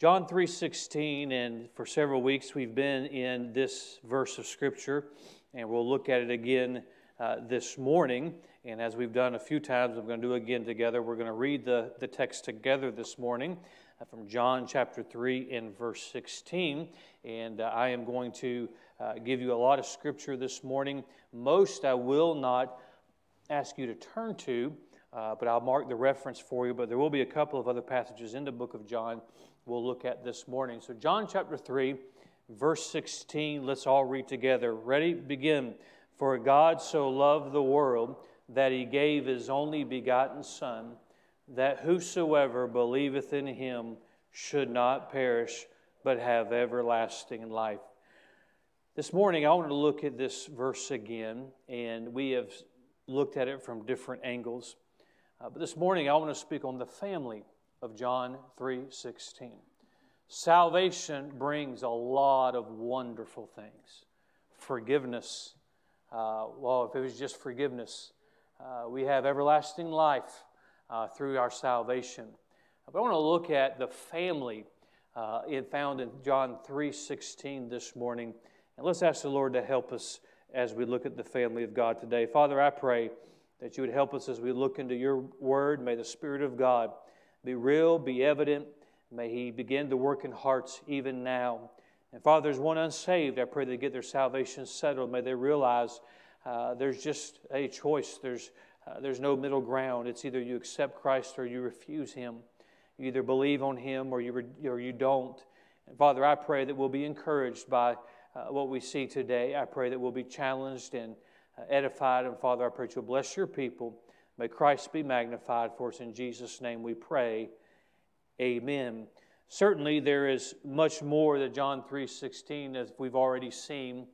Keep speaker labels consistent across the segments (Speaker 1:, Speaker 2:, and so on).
Speaker 1: John 3:16 and for several weeks we've been in this verse of scripture and we'll look at it again uh, this morning. And as we've done a few times I'm going to do again together. We're going to read the, the text together this morning uh, from John chapter 3 and verse 16 and uh, I am going to uh, give you a lot of scripture this morning. Most I will not ask you to turn to uh, but I'll mark the reference for you. But there will be a couple of other passages in the book of John we'll look at this morning. So, John chapter 3, verse 16, let's all read together. Ready? Begin. For God so loved the world that he gave his only begotten Son, that whosoever believeth in him should not perish, but have everlasting life. This morning, I want to look at this verse again, and we have looked at it from different angles. Uh, but this morning, I want to speak on the family of John 3:16. Salvation brings a lot of wonderful things. Forgiveness. Uh, well, if it was just forgiveness, uh, we have everlasting life uh, through our salvation. But I want to look at the family uh, found in John 3:16 this morning, and let's ask the Lord to help us as we look at the family of God today. Father, I pray that you would help us as we look into your word. May the Spirit of God be real, be evident. May He begin to work in hearts even now. And Father, there's one unsaved. I pray they get their salvation settled. May they realize uh, there's just a choice. There's, uh, there's no middle ground. It's either you accept Christ or you refuse Him. You either believe on Him or you, re- or you don't. And Father, I pray that we'll be encouraged by uh, what we see today. I pray that we'll be challenged and uh, edified. And Father, I pray you'll bless your people. May Christ be magnified for us. In Jesus' name we pray. Amen. Certainly, there is much more that John 3.16, as we've already seen,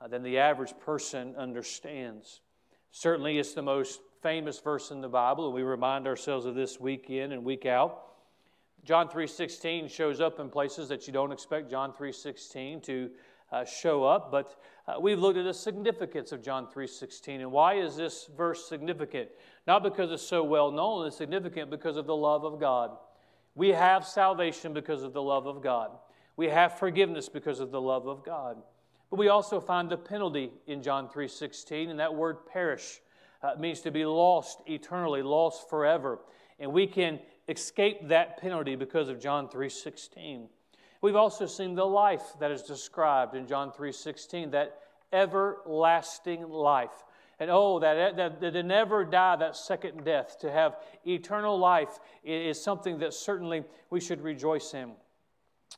Speaker 1: uh, than the average person understands. Certainly, it's the most famous verse in the Bible, and we remind ourselves of this week in and week out. John 3.16 shows up in places that you don't expect John 3.16 to uh, show up, but uh, we've looked at the significance of John 3:16 and why is this verse significant? Not because it's so well known, it's significant because of the love of God. We have salvation because of the love of God. We have forgiveness because of the love of God. But we also find the penalty in John 3:16 and that word perish uh, means to be lost eternally, lost forever. And we can escape that penalty because of John 3:16. We've also seen the life that is described in John 3:16, that everlasting life. And oh, that, that, that to never die that second death, to have eternal life is something that certainly we should rejoice in.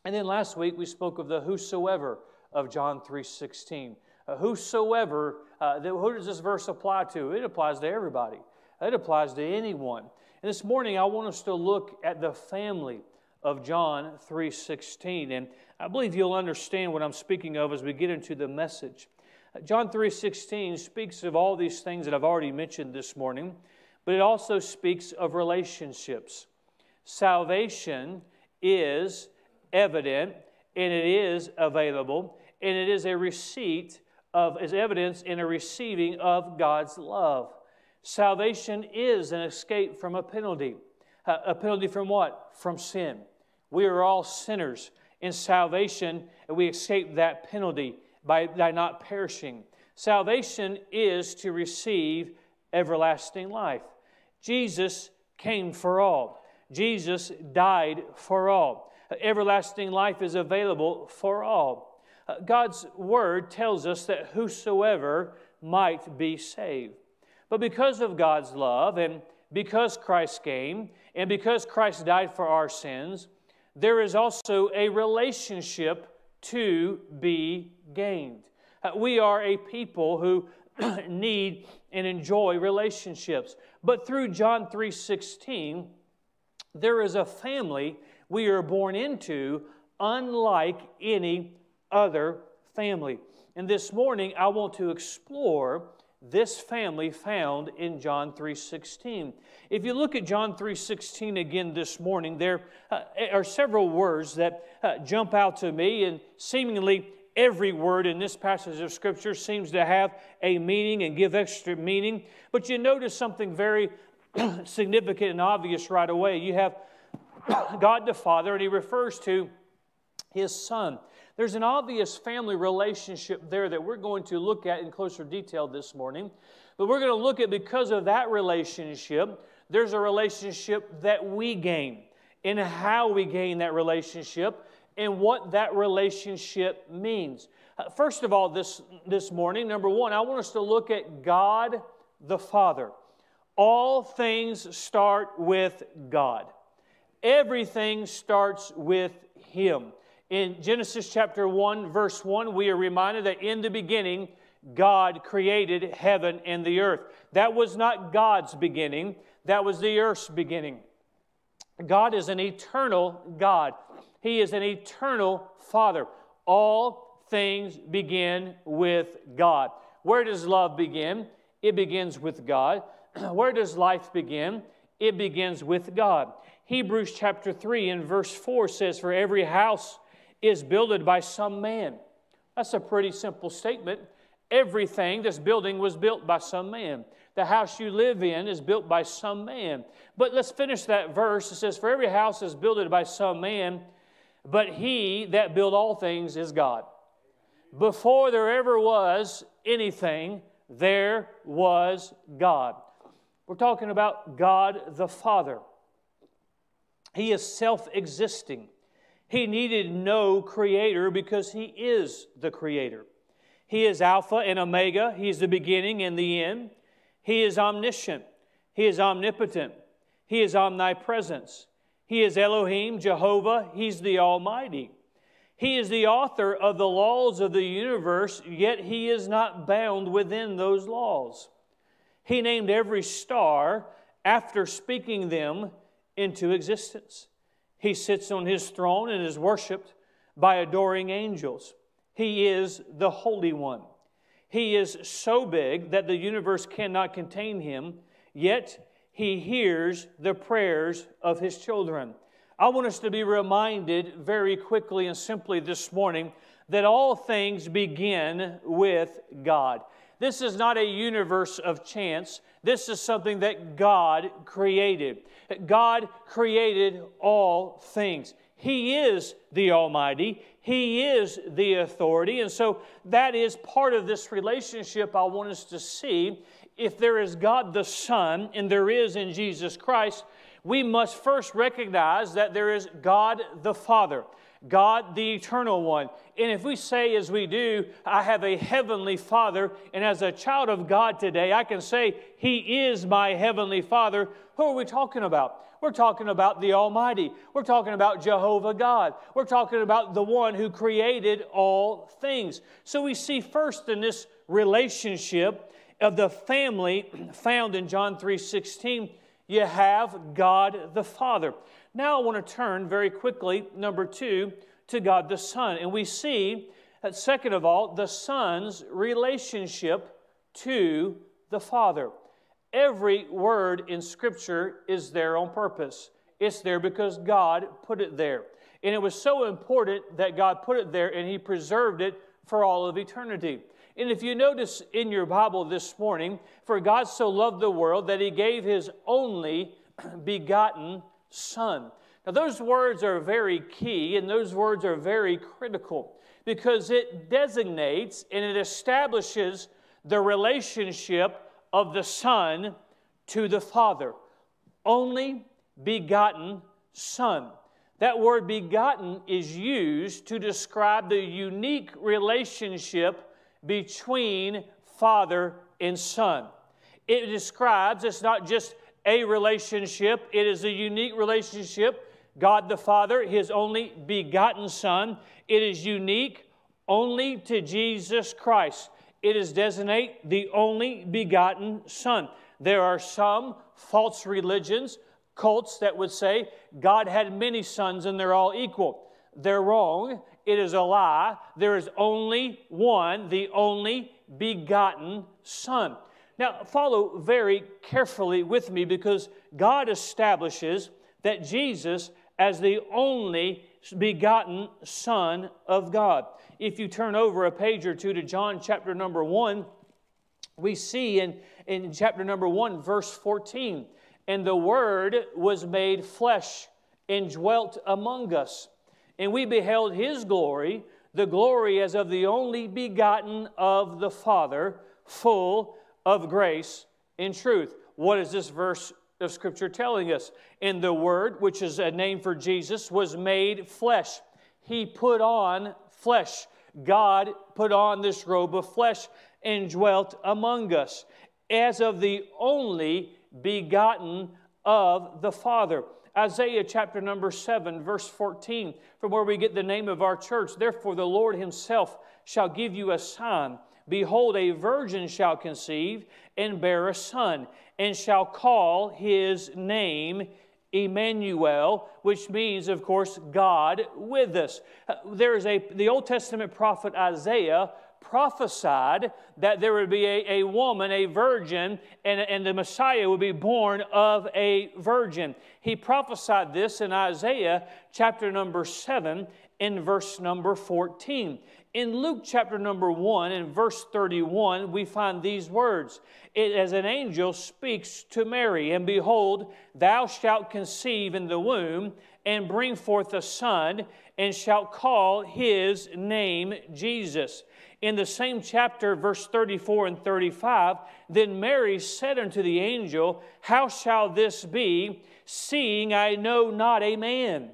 Speaker 1: And then last week we spoke of the whosoever of John 3:16. Uh, whosoever, uh, who does this verse apply to? It applies to everybody. It applies to anyone. And this morning I want us to look at the family of John 3:16 and I believe you'll understand what I'm speaking of as we get into the message. John 3:16 speaks of all these things that I've already mentioned this morning, but it also speaks of relationships. Salvation is evident and it is available and it is a receipt of as evidence in a receiving of God's love. Salvation is an escape from a penalty. Uh, a penalty from what? From sin. We are all sinners in salvation, and we escape that penalty by, by not perishing. Salvation is to receive everlasting life. Jesus came for all, Jesus died for all. Everlasting life is available for all. Uh, God's word tells us that whosoever might be saved. But because of God's love and because Christ came and because Christ died for our sins, there is also a relationship to be gained. Uh, we are a people who need and enjoy relationships. But through John 3:16, there is a family we are born into unlike any other family. And this morning I want to explore this family found in John 3:16. If you look at John 3:16 again this morning, there uh, are several words that uh, jump out to me and seemingly every word in this passage of scripture seems to have a meaning and give extra meaning, but you notice something very significant and obvious right away. You have God the Father, and he refers to his Son. There's an obvious family relationship there that we're going to look at in closer detail this morning. But we're going to look at because of that relationship, there's a relationship that we gain and how we gain that relationship and what that relationship means. Uh, first of all, this, this morning, number one, I want us to look at God the Father. All things start with God, everything starts with Him. In Genesis chapter 1, verse 1, we are reminded that in the beginning, God created heaven and the earth. That was not God's beginning, that was the earth's beginning. God is an eternal God, He is an eternal Father. All things begin with God. Where does love begin? It begins with God. Where does life begin? It begins with God. Hebrews chapter 3 and verse 4 says, For every house is builded by some man. That's a pretty simple statement. Everything, this building was built by some man. The house you live in is built by some man. But let's finish that verse. It says, For every house is builded by some man, but he that built all things is God. Before there ever was anything, there was God. We're talking about God the Father. He is self existing. He needed no creator because he is the creator. He is Alpha and Omega. He is the beginning and the end. He is omniscient. He is omnipotent. He is omnipresence. He is Elohim, Jehovah. He's the Almighty. He is the author of the laws of the universe, yet he is not bound within those laws. He named every star after speaking them into existence. He sits on his throne and is worshiped by adoring angels. He is the Holy One. He is so big that the universe cannot contain him, yet he hears the prayers of his children. I want us to be reminded very quickly and simply this morning that all things begin with God. This is not a universe of chance. This is something that God created. God created all things. He is the Almighty. He is the authority. And so that is part of this relationship I want us to see. If there is God the Son and there is in Jesus Christ, we must first recognize that there is God the Father. God the Eternal One. And if we say, as we do, I have a heavenly Father, and as a child of God today, I can say, He is my heavenly Father, who are we talking about? We're talking about the Almighty. We're talking about Jehovah God. We're talking about the one who created all things. So we see first in this relationship of the family found in John 3:16, you have God the Father. Now I want to turn very quickly, number two, to God the Son. And we see that, second of all, the Son's relationship to the Father. Every word in Scripture is there on purpose. It's there because God put it there. And it was so important that God put it there and He preserved it for all of eternity. And if you notice in your Bible this morning, for God so loved the world that He gave His only begotten Son. Now, those words are very key and those words are very critical because it designates and it establishes the relationship of the Son to the Father. Only begotten Son. That word begotten is used to describe the unique relationship between Father and Son. It describes, it's not just a relationship, it is a unique relationship. God the Father, His only begotten Son. It is unique only to Jesus Christ it is designate the only begotten Son. There are some false religions, cults that would say God had many sons and they're all equal. They're wrong. It is a lie. There is only one, the only begotten Son. Now, follow very carefully with me because God establishes that Jesus as the only begotten Son of God. If you turn over a page or two to John chapter number 1, we see in, in chapter number 1, verse 14, and the Word was made flesh and dwelt among us. And we beheld his glory, the glory as of the only begotten of the Father, full of grace and truth. What is this verse of Scripture telling us? And the Word, which is a name for Jesus, was made flesh. He put on flesh. God put on this robe of flesh and dwelt among us as of the only begotten of the Father. Isaiah chapter number 7, verse 14, from where we get the name of our church. Therefore, the Lord Himself shall give you a sign. Behold, a virgin shall conceive and bear a son, and shall call his name Emmanuel, which means, of course, God with us. There is a the Old Testament prophet Isaiah prophesied that there would be a, a woman, a virgin, and, and the Messiah would be born of a virgin. He prophesied this in Isaiah chapter number 7 in verse number 14. In Luke chapter number 1 in verse 31, we find these words it, As an angel speaks to Mary, and behold, thou shalt conceive in the womb and bring forth a son, and shalt call his name Jesus in the same chapter, verse 34 and 35, then Mary said unto the angel, How shall this be, seeing I know not a man?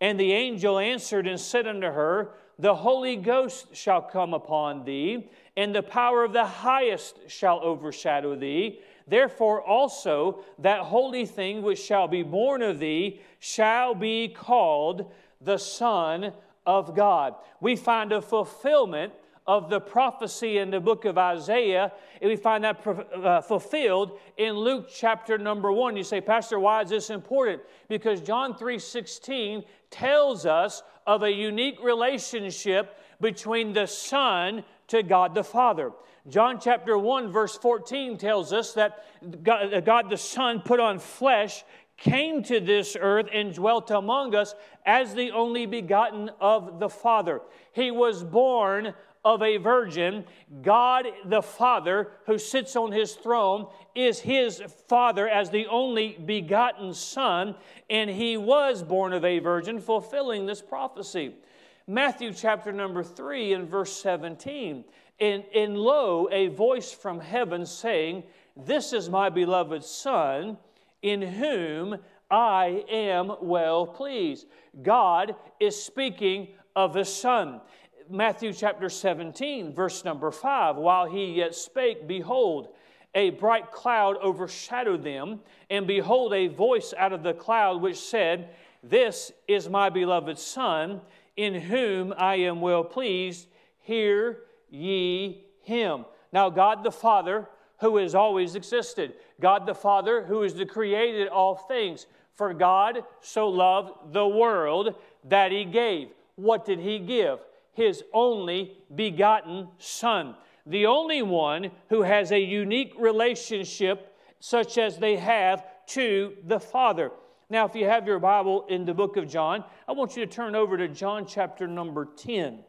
Speaker 1: And the angel answered and said unto her, The Holy Ghost shall come upon thee, and the power of the highest shall overshadow thee. Therefore also that holy thing which shall be born of thee shall be called the Son of God. We find a fulfillment of the prophecy in the book of Isaiah, and we find that uh, fulfilled in Luke chapter number one. You say, Pastor, why is this important? Because John 3:16 tells us of a unique relationship between the Son to God the Father. John chapter 1, verse 14 tells us that God, God the Son put on flesh came to this earth and dwelt among us as the only begotten of the Father. He was born of a virgin. God the Father, who sits on his throne, is his Father as the only begotten Son, and he was born of a virgin, fulfilling this prophecy. Matthew chapter number 3 and verse 17. And, and lo, a voice from heaven saying, This is my beloved Son, in whom I am well pleased. God is speaking of the Son. Matthew chapter 17, verse number 5 While he yet spake, behold, a bright cloud overshadowed them, and behold, a voice out of the cloud which said, This is my beloved Son, in whom I am well pleased. Hear ye him. Now, God the Father, who has always existed, God the Father, who has created all things. For God so loved the world that he gave. What did he give? His only begotten Son, the only one who has a unique relationship such as they have to the Father. Now, if you have your Bible in the book of John, I want you to turn over to John chapter number 10.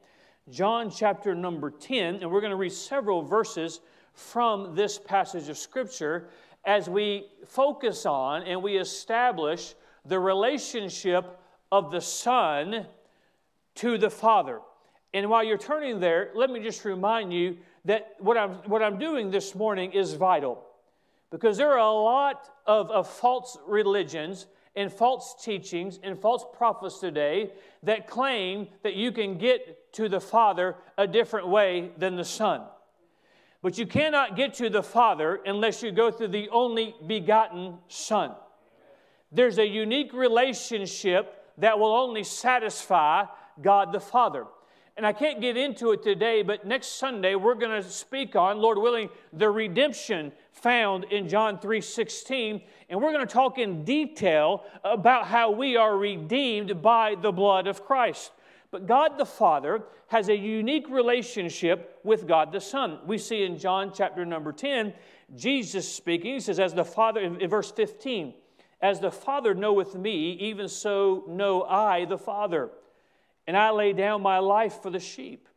Speaker 1: John chapter number 10, and we're going to read several verses from this passage of Scripture as we focus on and we establish the relationship of the Son to the Father. And while you're turning there, let me just remind you that what I'm, what I'm doing this morning is vital. Because there are a lot of, of false religions and false teachings and false prophets today that claim that you can get to the Father a different way than the Son. But you cannot get to the Father unless you go through the only begotten Son. There's a unique relationship that will only satisfy God the Father. And I can't get into it today, but next Sunday we're going to speak on, Lord willing, the redemption found in John 3:16, and we're going to talk in detail about how we are redeemed by the blood of Christ. But God the Father has a unique relationship with God the Son. We see in John chapter number 10, Jesus speaking, he says, as the Father, in verse 15, as the Father knoweth me, even so know I the Father and I lay down my life for the sheep.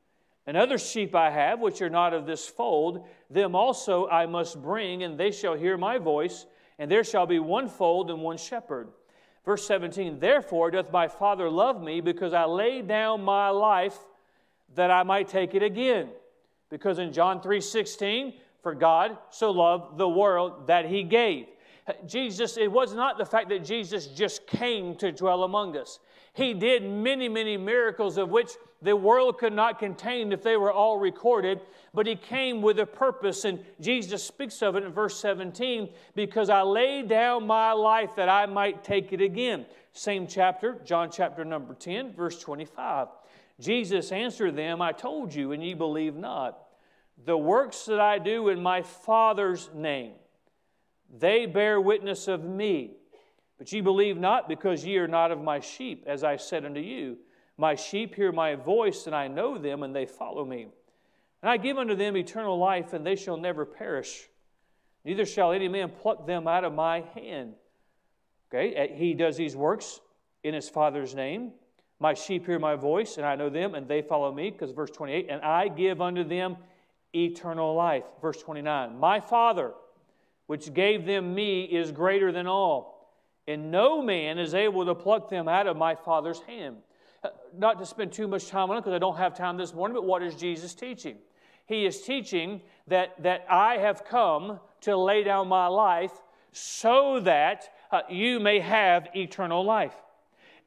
Speaker 1: And other sheep I have, which are not of this fold, them also I must bring, and they shall hear my voice, and there shall be one fold and one shepherd. Verse 17, therefore doth my Father love me because I lay down my life that I might take it again. Because in John 3 16, for God so loved the world that he gave. Jesus, it was not the fact that Jesus just came to dwell among us. He did many, many miracles of which the world could not contain if they were all recorded, but he came with a purpose. And Jesus speaks of it in verse 17 because I laid down my life that I might take it again. Same chapter, John chapter number 10, verse 25. Jesus answered them, I told you, and ye believe not. The works that I do in my Father's name, they bear witness of me. But ye believe not, because ye are not of my sheep, as I said unto you. My sheep hear my voice, and I know them, and they follow me. And I give unto them eternal life, and they shall never perish. Neither shall any man pluck them out of my hand. Okay, eh, he does these works in his Father's name. My sheep hear my voice, and I know them, and they follow me, because verse 28, and I give unto them eternal life. Verse 29, my Father, which gave them me, is greater than all, and no man is able to pluck them out of my Father's hand. Uh, not to spend too much time on it because I don't have time this morning, but what is Jesus teaching? He is teaching that, that I have come to lay down my life so that uh, you may have eternal life.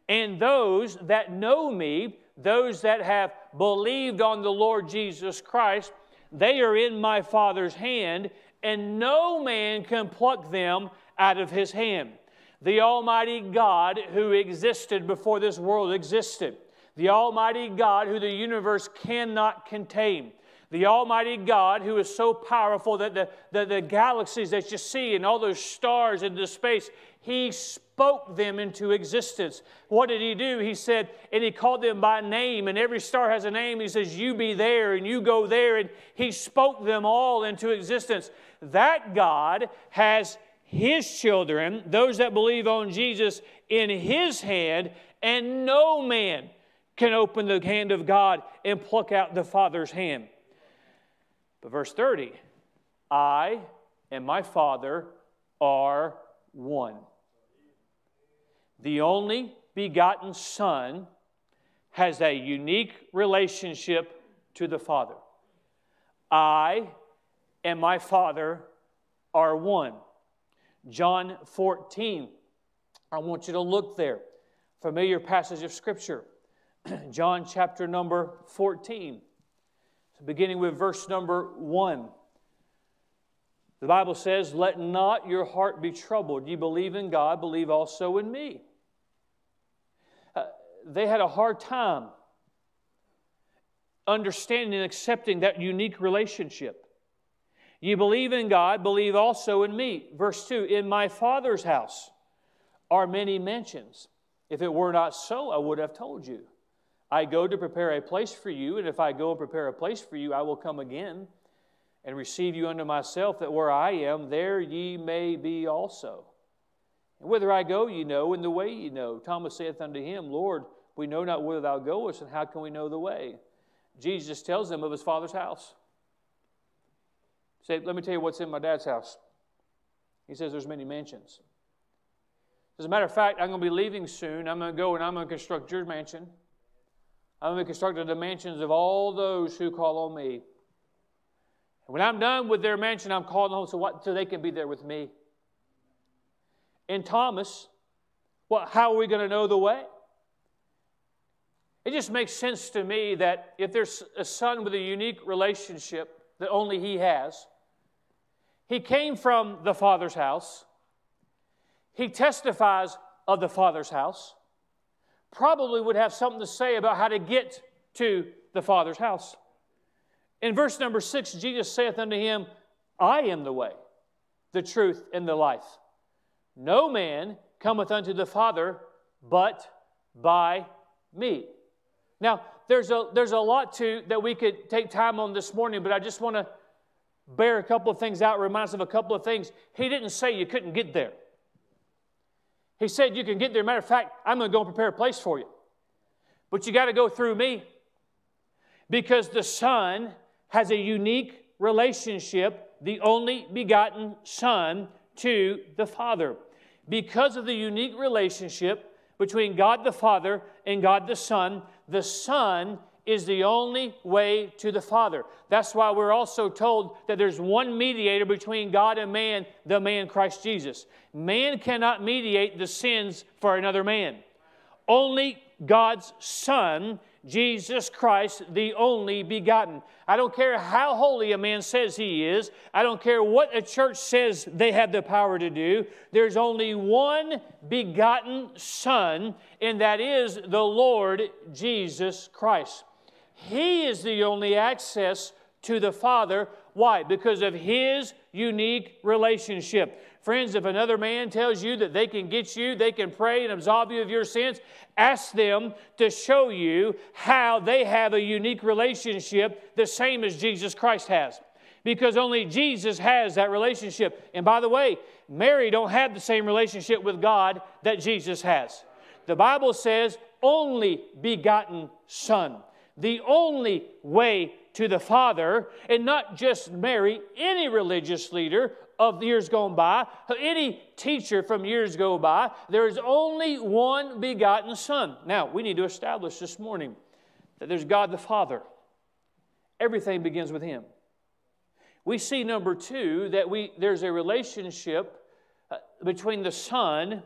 Speaker 1: And those that know me, those that have believed on the Lord Jesus Christ, they are in my Father's hand, and no man can pluck them out of his hand. The Almighty God who existed before this world existed. The Almighty God who the universe cannot contain. The Almighty God who is so powerful that the, the, the galaxies that you see and all those stars into space, He spoke them into existence. What did He do? He said, and He called them by name, and every star has a name. He says, You be there, and you go there, and He spoke them all into existence. That God has His children, those that believe on Jesus, in His hand, and no man can open the hand of God and pluck out the Father's hand. But verse 30 I and my Father are one. The only begotten Son has a unique relationship to the Father. I and my Father are one. John 14. I want you to look there. Familiar passage of Scripture. John chapter number 14 beginning with verse number 1. The Bible says, Let not your heart be troubled. You believe in God, believe also in me. Uh, they had a hard time understanding and accepting that unique relationship. You believe in God, believe also in me. Verse 2 In my Father's house are many mansions. If it were not so, I would have told you. I go to prepare a place for you, and if I go and prepare a place for you, I will come again and receive you unto myself, that where I am, there ye may be also. And whither I go, ye know, and the way ye know. Thomas saith unto him, Lord, we know not whither thou goest, and how can we know the way? Jesus tells them of his father's house. Say, let me tell you what's in my dad's house. He says there's many mansions. As a matter of fact, I'm going to be leaving soon. I'm going to go and I'm going to construct your mansion. I'm going to construct the mansions of all those who call on me. And when I'm done with their mansion, I'm calling home so, what, so they can be there with me. And Thomas, well, how are we going to know the way? It just makes sense to me that if there's a son with a unique relationship that only he has, he came from the Father's house, he testifies of the Father's house probably would have something to say about how to get to the Father's house. In verse number six, Jesus saith unto him, I am the way, the truth, and the life. No man cometh unto the Father but by me. Now, there's a, there's a lot to that we could take time on this morning, but I just want to bear a couple of things out, remind us of a couple of things. He didn't say you couldn't get there. He said, You can get there. Matter of fact, I'm going to go and prepare a place for you. But you got to go through me because the Son has a unique relationship, the only begotten Son, to the Father. because of the unique relationship between God the Father and God the Son, the Son is the only way to the Father. That's why we're also told that there's one mediator between God and man, the man Christ Jesus. Man cannot mediate the sins for another man. Only God's Son Jesus Christ, the only begotten. I don't care how holy a man says he is, I don't care what a church says they have the power to do. There's only one begotten Son, and that is the Lord Jesus Christ. He is the only access to the Father. Why? Because of His unique relationship. Friends, if another man tells you that they can get you, they can pray and absolve you of your sins, ask them to show you how they have a unique relationship the same as Jesus Christ has. Because only Jesus has that relationship. And by the way, Mary don't have the same relationship with God that Jesus has. The Bible says only begotten son. The only way to the Father, and not just Mary, any religious leader of years gone by, any teacher from years go by, there is only one begotten Son. Now, we need to establish this morning that there's God the Father. Everything begins with Him. We see, number two, that we, there's a relationship uh, between the Son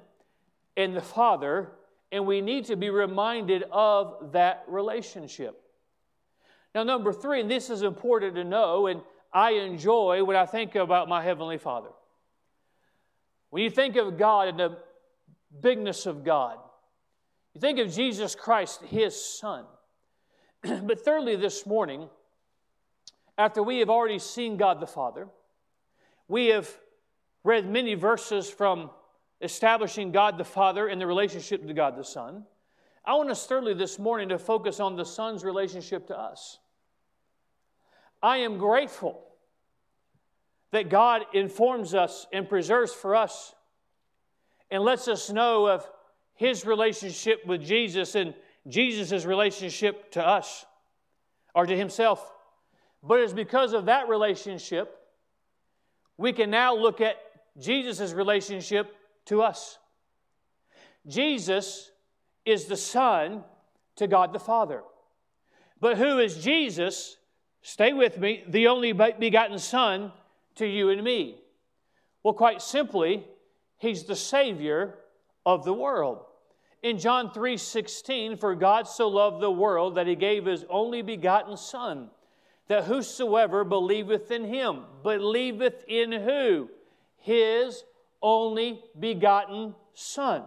Speaker 1: and the Father, and we need to be reminded of that relationship. Now, number three, and this is important to know, and I enjoy when I think about my Heavenly Father. When you think of God and the bigness of God, you think of Jesus Christ, His Son. but thirdly, this morning, after we have already seen God the Father, we have read many verses from establishing God the Father and the relationship to God the Son. I want us thirdly this morning to focus on the Son's relationship to us. I am grateful that God informs us and preserves for us and lets us know of His relationship with Jesus and Jesus' relationship to us or to Himself. But it's because of that relationship we can now look at Jesus' relationship to us. Jesus is the Son to God the Father. But who is Jesus Stay with me, the only begotten Son to you and me. Well, quite simply, He's the Savior of the world. In John 3 16, for God so loved the world that He gave His only begotten Son, that whosoever believeth in Him, believeth in who? His only begotten Son,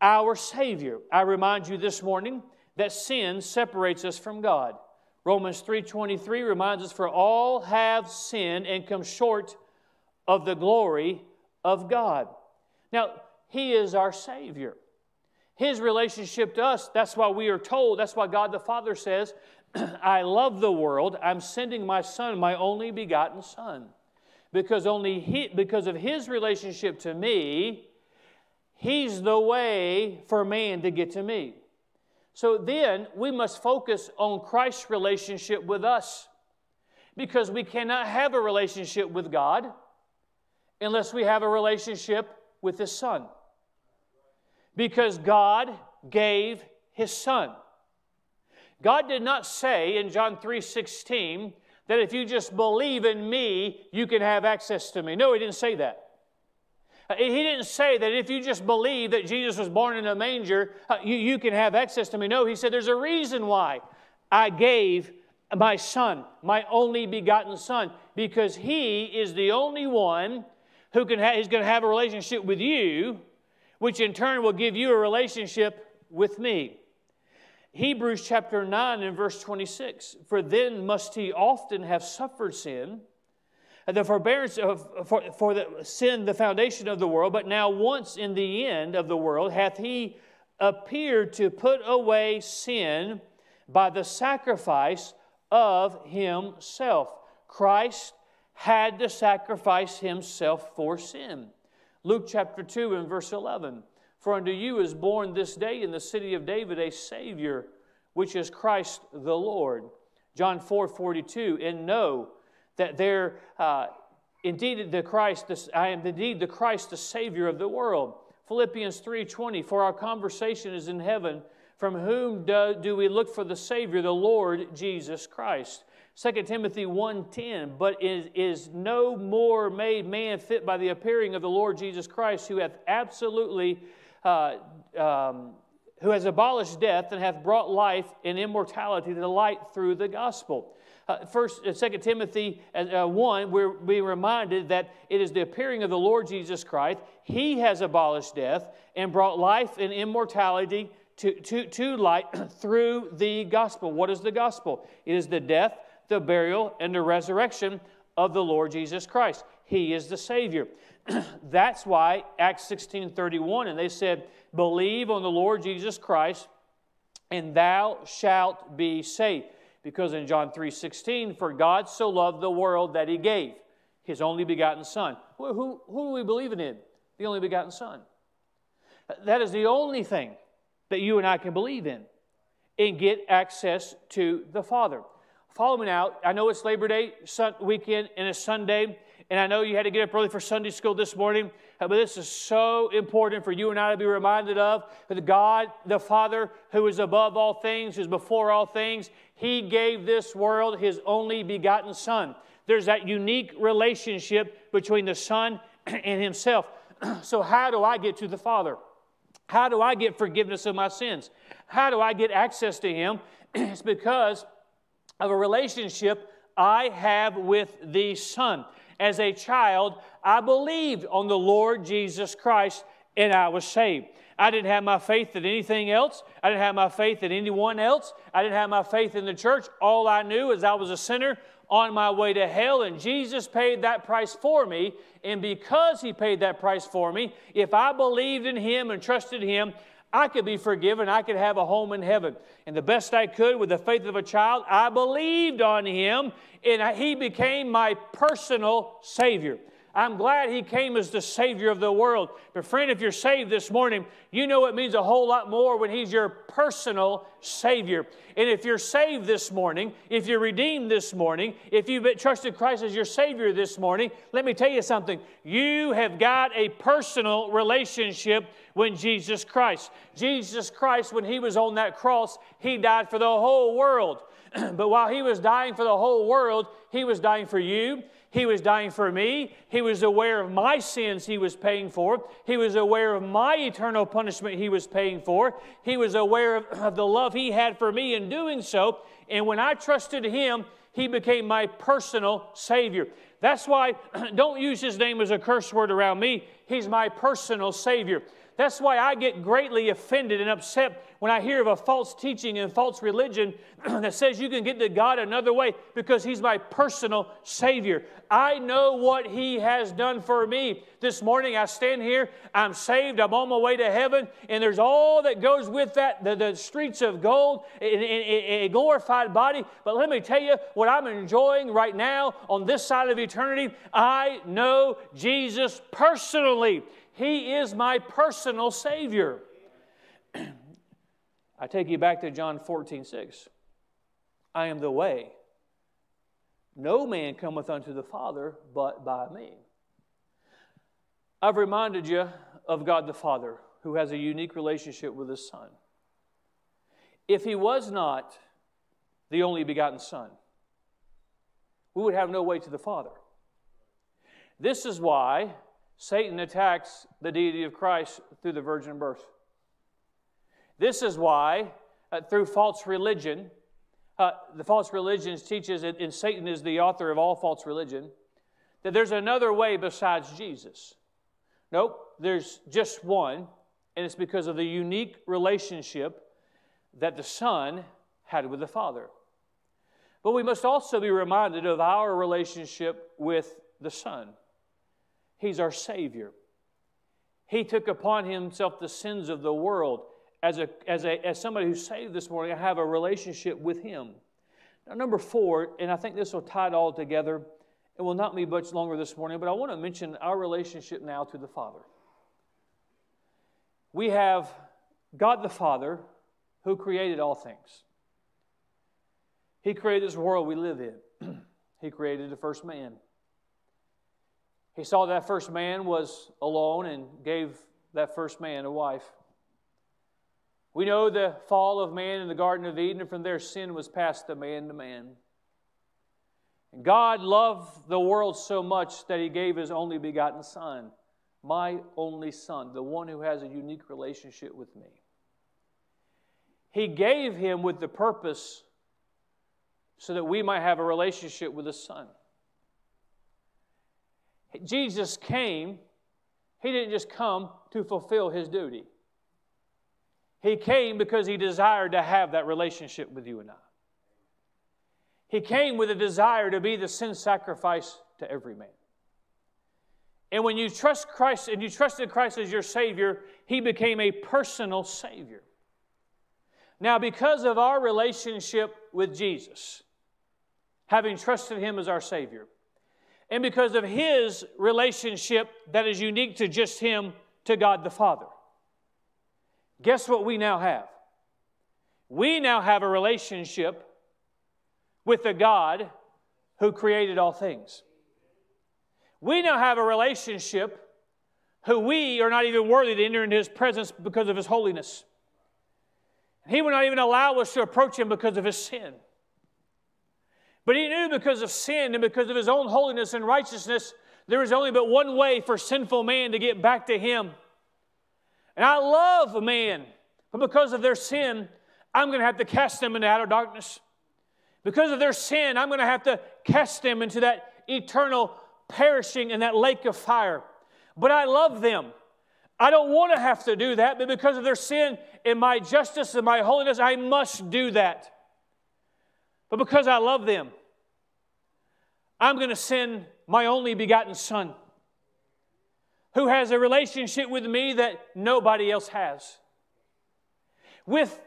Speaker 1: our Savior. I remind you this morning that sin separates us from God. Romans 3:23 reminds us for all have sinned and come short of the glory of God. Now, he is our savior. His relationship to us, that's why we are told, that's why God the Father says, I love the world. I'm sending my son, my only begotten son. Because only he, because of his relationship to me, he's the way for man to get to me. So then we must focus on Christ's relationship with us because we cannot have a relationship with God unless we have a relationship with His Son. Because God gave His Son. God did not say in John 3 16 that if you just believe in me, you can have access to me. No, He didn't say that. He didn't say that if you just believe that Jesus was born in a manger, uh, you, you can have access to me. No, he said there's a reason why I gave my son, my only begotten son, because he is the only one who can ha- is going to have a relationship with you, which in turn will give you a relationship with me. Hebrews chapter 9 and verse 26 For then must he often have suffered sin the forbearance of, for, for the sin, the foundation of the world, but now once in the end of the world hath he appeared to put away sin by the sacrifice of himself. Christ had to sacrifice himself for sin. Luke chapter 2 and verse 11 For unto you is born this day in the city of David a Savior, which is Christ the Lord. John 4 42, and know that there uh, indeed the Christ, I am indeed the Christ, the Savior of the world. Philippians 3:20, for our conversation is in heaven, from whom do, do we look for the Savior, the Lord Jesus Christ. 2 Timothy 1.10, but is, is no more made man fit by the appearing of the Lord Jesus Christ, who hath absolutely, uh, um, who has abolished death and hath brought life and immortality to the light through the gospel. Uh, first, uh, 2 Timothy uh, 1, we're being reminded that it is the appearing of the Lord Jesus Christ. He has abolished death and brought life and immortality to, to, to light through the gospel. What is the gospel? It is the death, the burial, and the resurrection of the Lord Jesus Christ. He is the Savior. That's why Acts 16 31, and they said, Believe on the Lord Jesus Christ, and thou shalt be saved. Because in John 3 16, for God so loved the world that he gave his only begotten Son. Who, who, who are we believing in? The only begotten Son. That is the only thing that you and I can believe in and get access to the Father. Follow me now. I know it's Labor Day weekend and it's Sunday, and I know you had to get up early for Sunday school this morning, Uh, but this is so important for you and I to be reminded of that God, the Father, who is above all things, who is before all things, He gave this world His only begotten Son. There's that unique relationship between the Son and Himself. so, how do I get to the Father? How do I get forgiveness of my sins? How do I get access to Him? it's because of a relationship I have with the Son. As a child, I believed on the Lord Jesus Christ and I was saved. I didn't have my faith in anything else. I didn't have my faith in anyone else. I didn't have my faith in the church. All I knew is I was a sinner on my way to hell, and Jesus paid that price for me. And because He paid that price for me, if I believed in Him and trusted Him, I could be forgiven. I could have a home in heaven. And the best I could with the faith of a child, I believed on him and he became my personal Savior. I'm glad He came as the Savior of the world. But, friend, if you're saved this morning, you know it means a whole lot more when He's your personal Savior. And if you're saved this morning, if you're redeemed this morning, if you've trusted Christ as your Savior this morning, let me tell you something. You have got a personal relationship with Jesus Christ. Jesus Christ, when He was on that cross, He died for the whole world. but while He was dying for the whole world, He was dying for you. He was dying for me. He was aware of my sins he was paying for. He was aware of my eternal punishment he was paying for. He was aware of, of the love he had for me in doing so. And when I trusted him, he became my personal Savior. That's why don't use his name as a curse word around me. He's my personal Savior. That's why I get greatly offended and upset when I hear of a false teaching and false religion that says you can get to God another way because He's my personal Savior. I know what He has done for me. This morning I stand here, I'm saved, I'm on my way to heaven, and there's all that goes with that the, the streets of gold, a glorified body. But let me tell you what I'm enjoying right now on this side of eternity. I know Jesus personally. He is my personal Savior. I take you back to John 14, 6. I am the way. No man cometh unto the Father but by me. I've reminded you of God the Father, who has a unique relationship with His Son. If He was not the only begotten Son, we would have no way to the Father. This is why Satan attacks the deity of Christ through the virgin birth. This is why, uh, through false religion, uh, the false religions teaches, it, and Satan is the author of all false religion, that there's another way besides Jesus. Nope, there's just one, and it's because of the unique relationship that the Son had with the Father. But we must also be reminded of our relationship with the Son. He's our Savior. He took upon himself the sins of the world. As, a, as, a, as somebody who's saved this morning, I have a relationship with him. Now, number four, and I think this will tie it all together. It will not be much longer this morning, but I want to mention our relationship now to the Father. We have God the Father who created all things. He created this world we live in, He created the first man. He saw that first man was alone and gave that first man a wife. We know the fall of man in the Garden of Eden, and from there sin was passed to man to man. And God loved the world so much that He gave His only begotten Son, my only Son, the one who has a unique relationship with me. He gave Him with the purpose so that we might have a relationship with the Son. Jesus came, He didn't just come to fulfill His duty. He came because He desired to have that relationship with you and I. He came with a desire to be the sin sacrifice to every man. And when you trust Christ and you trusted Christ as your Savior, He became a personal Savior. Now, because of our relationship with Jesus, having trusted Him as our Savior, and because of His relationship that is unique to just Him to God the Father, guess what we now have? We now have a relationship with the God who created all things. We now have a relationship who we are not even worthy to enter into his presence because of his holiness. He would not even allow us to approach him because of his sin. But he knew because of sin and because of his own holiness and righteousness, there is only but one way for sinful man to get back to him. And I love a man, but because of their sin, I'm going to have to cast them into outer darkness. Because of their sin, I'm going to have to cast them into that eternal perishing in that lake of fire. But I love them. I don't want to have to do that, but because of their sin and my justice and my holiness, I must do that. But because I love them, I'm going to send my only begotten Son who has a relationship with me that nobody else has. With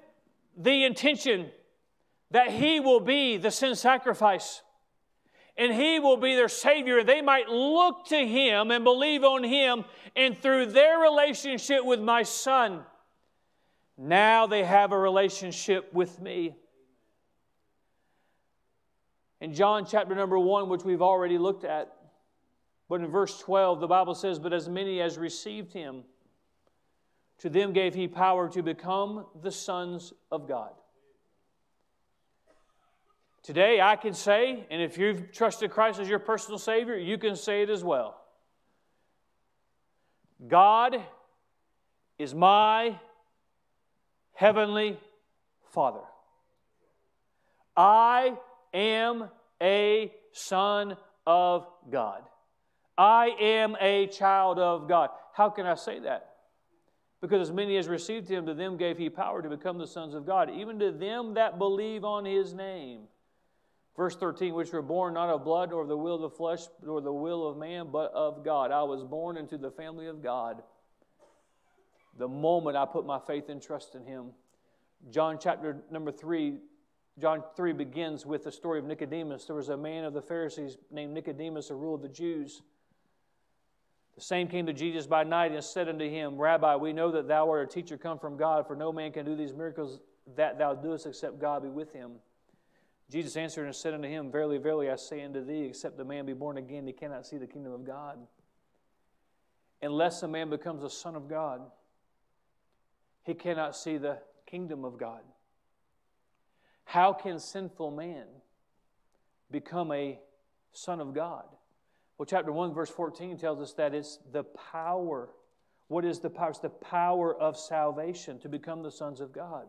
Speaker 1: the intention that He will be the sin sacrifice and He will be their Savior. They might look to Him and believe on Him, and through their relationship with my Son, now they have a relationship with me. In John chapter number 1, which we've already looked at, but in verse 12, the Bible says, But as many as received Him, to them gave He power to become the sons of God. Today, I can say, and if you've trusted Christ as your personal Savior, you can say it as well. God is my heavenly Father. I am a son of God. I am a child of God. How can I say that? Because as many as received him, to them gave he power to become the sons of God, even to them that believe on his name Verse 13, which were born not of blood, nor of the will of the flesh, nor the will of man, but of God. I was born into the family of God. The moment I put my faith and trust in Him. John chapter number 3, John 3 begins with the story of Nicodemus. There was a man of the Pharisees named Nicodemus, a ruler of the Jews. The same came to Jesus by night and said unto him, Rabbi, we know that thou art a teacher come from God, for no man can do these miracles that thou doest except God be with him. Jesus answered and said unto him, Verily, verily, I say unto thee, except a man be born again, he cannot see the kingdom of God. Unless a man becomes a son of God, he cannot see the kingdom of God. How can sinful man become a son of God? Well, chapter 1, verse 14 tells us that it's the power. What is the power? It's the power of salvation to become the sons of God.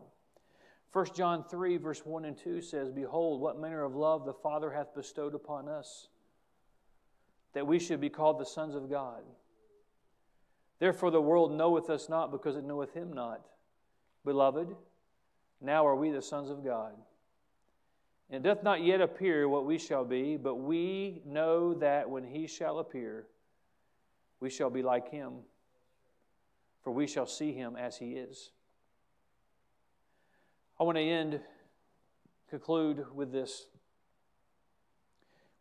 Speaker 1: 1 John 3, verse 1 and 2 says, Behold, what manner of love the Father hath bestowed upon us, that we should be called the sons of God. Therefore the world knoweth us not, because it knoweth him not. Beloved, now are we the sons of God. And it doth not yet appear what we shall be, but we know that when he shall appear, we shall be like him, for we shall see him as he is. I want to end, conclude with this.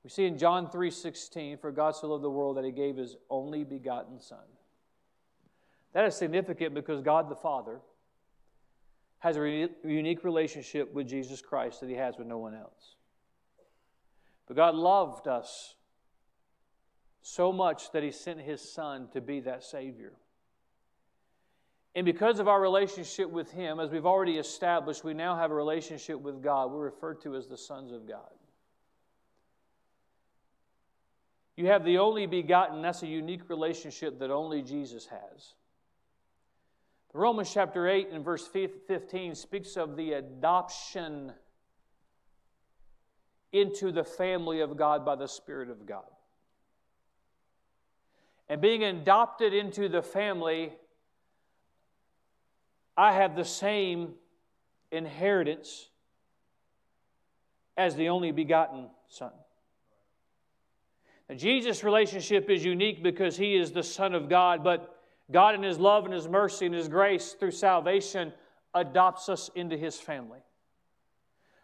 Speaker 1: We see in John 3:16, for God so loved the world that he gave his only begotten son. That is significant because God the Father has a unique relationship with Jesus Christ that he has with no one else. But God loved us so much that he sent his son to be that Savior. And because of our relationship with him, as we've already established, we now have a relationship with God. We're referred to as the sons of God. You have the only begotten, that's a unique relationship that only Jesus has. Romans chapter 8 and verse 15 speaks of the adoption into the family of God by the Spirit of God. And being adopted into the family, I have the same inheritance as the only begotten Son. Now, Jesus' relationship is unique because he is the Son of God, but God, in His love and His mercy and His grace through salvation, adopts us into His family.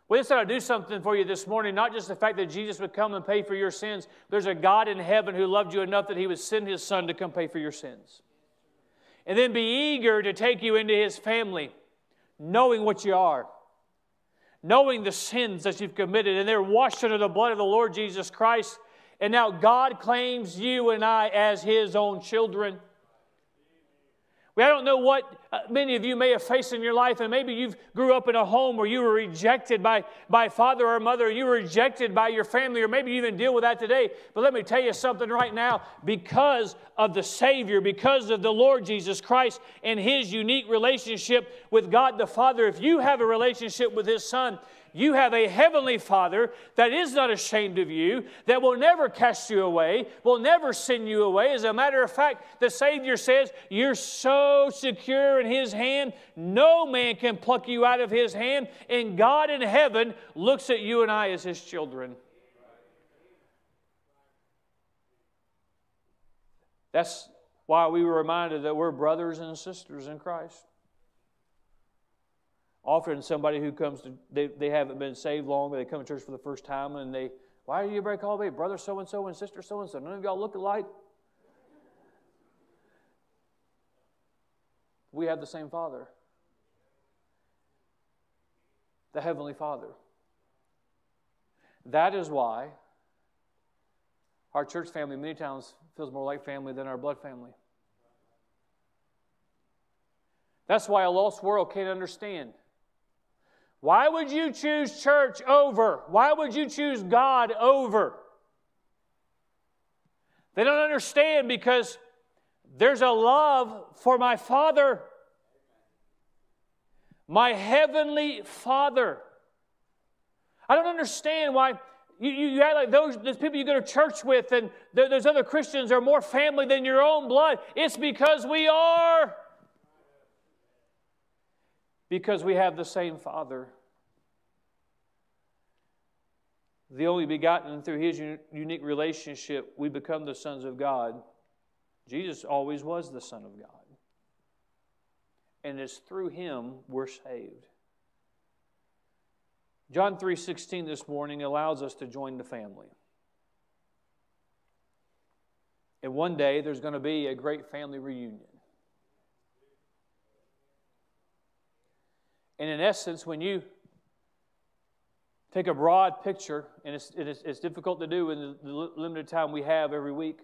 Speaker 1: We just want to do something for you this morning, not just the fact that Jesus would come and pay for your sins. There's a God in heaven who loved you enough that He would send His Son to come pay for your sins. And then be eager to take you into His family, knowing what you are, knowing the sins that you've committed, and they're washed under the blood of the Lord Jesus Christ. And now God claims you and I as His own children. I don't know what uh, many of you may have faced in your life, and maybe you've grew up in a home where you were rejected by, by father or mother, you were rejected by your family, or maybe you even deal with that today. But let me tell you something right now. Because of the Savior, because of the Lord Jesus Christ and His unique relationship with God the Father, if you have a relationship with His Son, you have a heavenly Father that is not ashamed of you, that will never cast you away, will never send you away. As a matter of fact, the Savior says, You're so secure in His hand, no man can pluck you out of His hand. And God in heaven looks at you and I as His children. That's why we were reminded that we're brothers and sisters in Christ. Often somebody who comes to, they, they haven't been saved long, they come to church for the first time and they, why do you break call me brother so and so and sister so and so? None of y'all look alike. We have the same Father, the Heavenly Father. That is why our church family many times feels more like family than our blood family. That's why a lost world can't understand. Why would you choose church over? Why would you choose God over? They don't understand because there's a love for my Father, my heavenly Father. I don't understand why you, you, you act like those, those people you go to church with and those other Christians are more family than your own blood. It's because we are because we have the same Father. The only begotten, through his unique relationship, we become the sons of God. Jesus always was the Son of God. And it's through him we're saved. John 3:16 this morning allows us to join the family. And one day there's going to be a great family reunion. And in essence, when you take a broad picture, and it's, it's, it's difficult to do in the, limited time we have every week.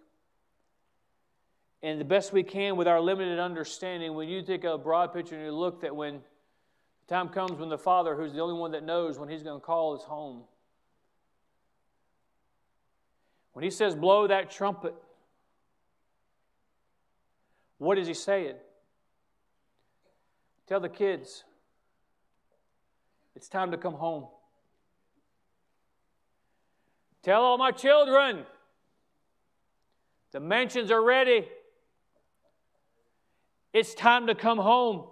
Speaker 1: And the best we can with our limited understanding, when you take a broad picture and you look that when the time comes when the Father, who's the only one that knows when He's going to call His home, when He says, blow that trumpet, what is He saying? Tell the kids, it's time to come home. Tell all my children, the mansions are ready. It's time to come home.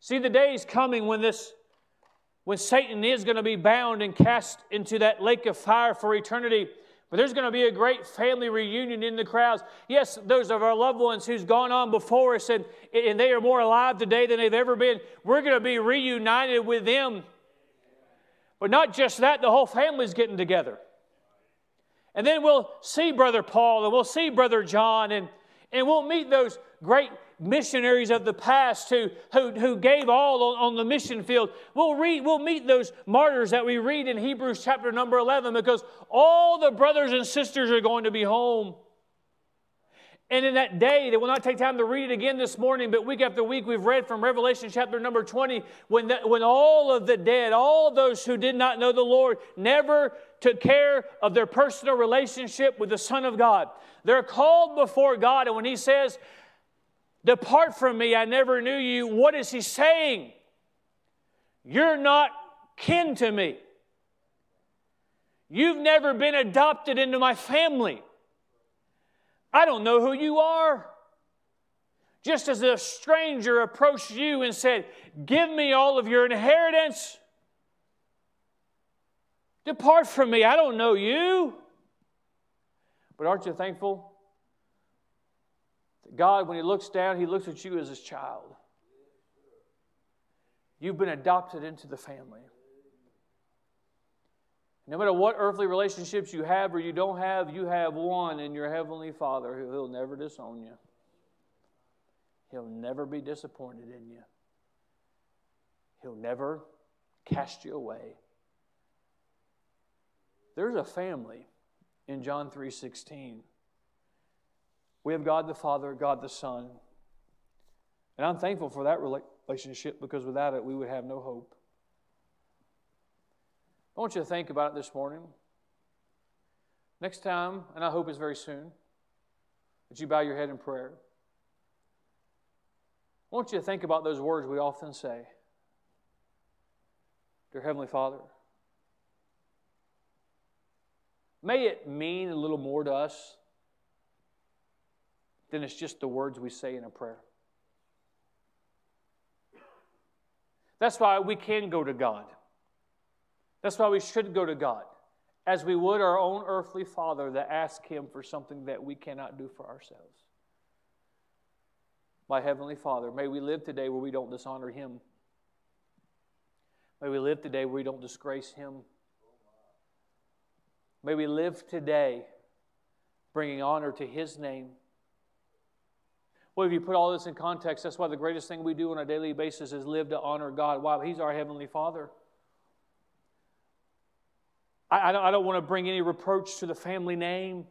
Speaker 1: See, the day is coming when this when Satan is going to be bound and cast into that lake of fire for eternity. But there's going to be a great family reunion in the crowds. Yes, those of our loved ones who's gone on before us and, and they are more alive today than they've ever been. We're going to be reunited with them. But not just that, the whole family's getting together. And then we'll see Brother Paul and we'll see Brother John and, and we'll meet those great missionaries of the past who, who, who gave all on, on, the mission field. We'll, read, we'll meet those martyrs that we read in Hebrews chapter number 11 because all the brothers and sisters are going to be home. And in that day, they will not take time to read it again this morning, but week after week we've read from Revelation chapter number 20 when, the, when all of the dead, all those who did not know the Lord, never took care of their personal relationship with the Son of God. They're called before God, and when He says, Depart from me, I never knew you. What is he saying? You're not kin to me. You've never been adopted into my family. I don't know who you are. Just as a stranger approached you and said, Give me all of your inheritance, depart from me. I don't know you. But aren't you thankful God, when He looks down, He looks at you as His child. You've been adopted into the family. No matter what earthly relationships you have or you don't have, you have one in your Heavenly Father who He'll never disown you. He'll never be disappointed in you. He'll never cast you away. There's a family in John 3:16 we have God the Father, God the Son. And I'm thankful for that relationship because without it, we would have no hope. I want you to think about it this morning. Next time, and I hope it's very soon, that you bow your head in prayer. I want you to think about those words we often say Dear Heavenly Father, may it mean a little more to us then it's just the words we say in a prayer. That's why we can go to God. That's why we should go to God, as we would our own earthly Father that ask Him for something that we cannot do for ourselves. My Heavenly Father, may we live today where we don't dishonor Him. May we live today where we don't disgrace Him. May we live today bringing honor to His name well, if you put all this in context, that's why the greatest thing we do on a daily basis is live to honor God. Why? He's our Heavenly Father. I, I, don't, I don't want to bring any reproach to the family name.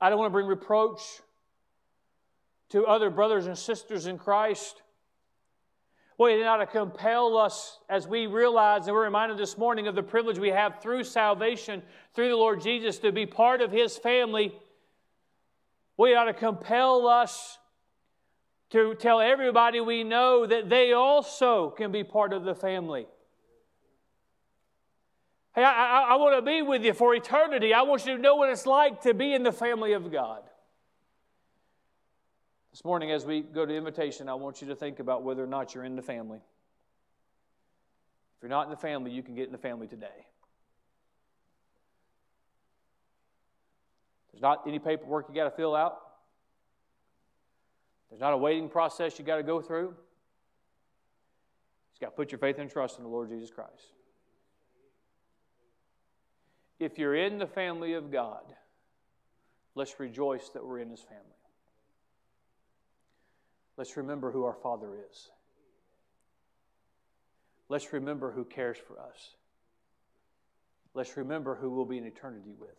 Speaker 1: I don't want to bring reproach to other brothers and sisters in Christ. Well, it ought to compel us as we realize and we're reminded this morning of the privilege we have through salvation, through the Lord Jesus, to be part of His family we ought to compel us to tell everybody we know that they also can be part of the family. Hey, I, I, I want to be with you for eternity. I want you to know what it's like to be in the family of God. This morning, as we go to invitation, I want you to think about whether or not you're in the family. If you're not in the family, you can get in the family today. There's not any paperwork you got to fill out. There's not a waiting process you got to go through. You just got to put your faith and trust in the Lord Jesus Christ. If you're in the family of God, let's rejoice that we're in His family. Let's remember who our Father is. Let's remember who cares for us. Let's remember who we'll be in eternity with.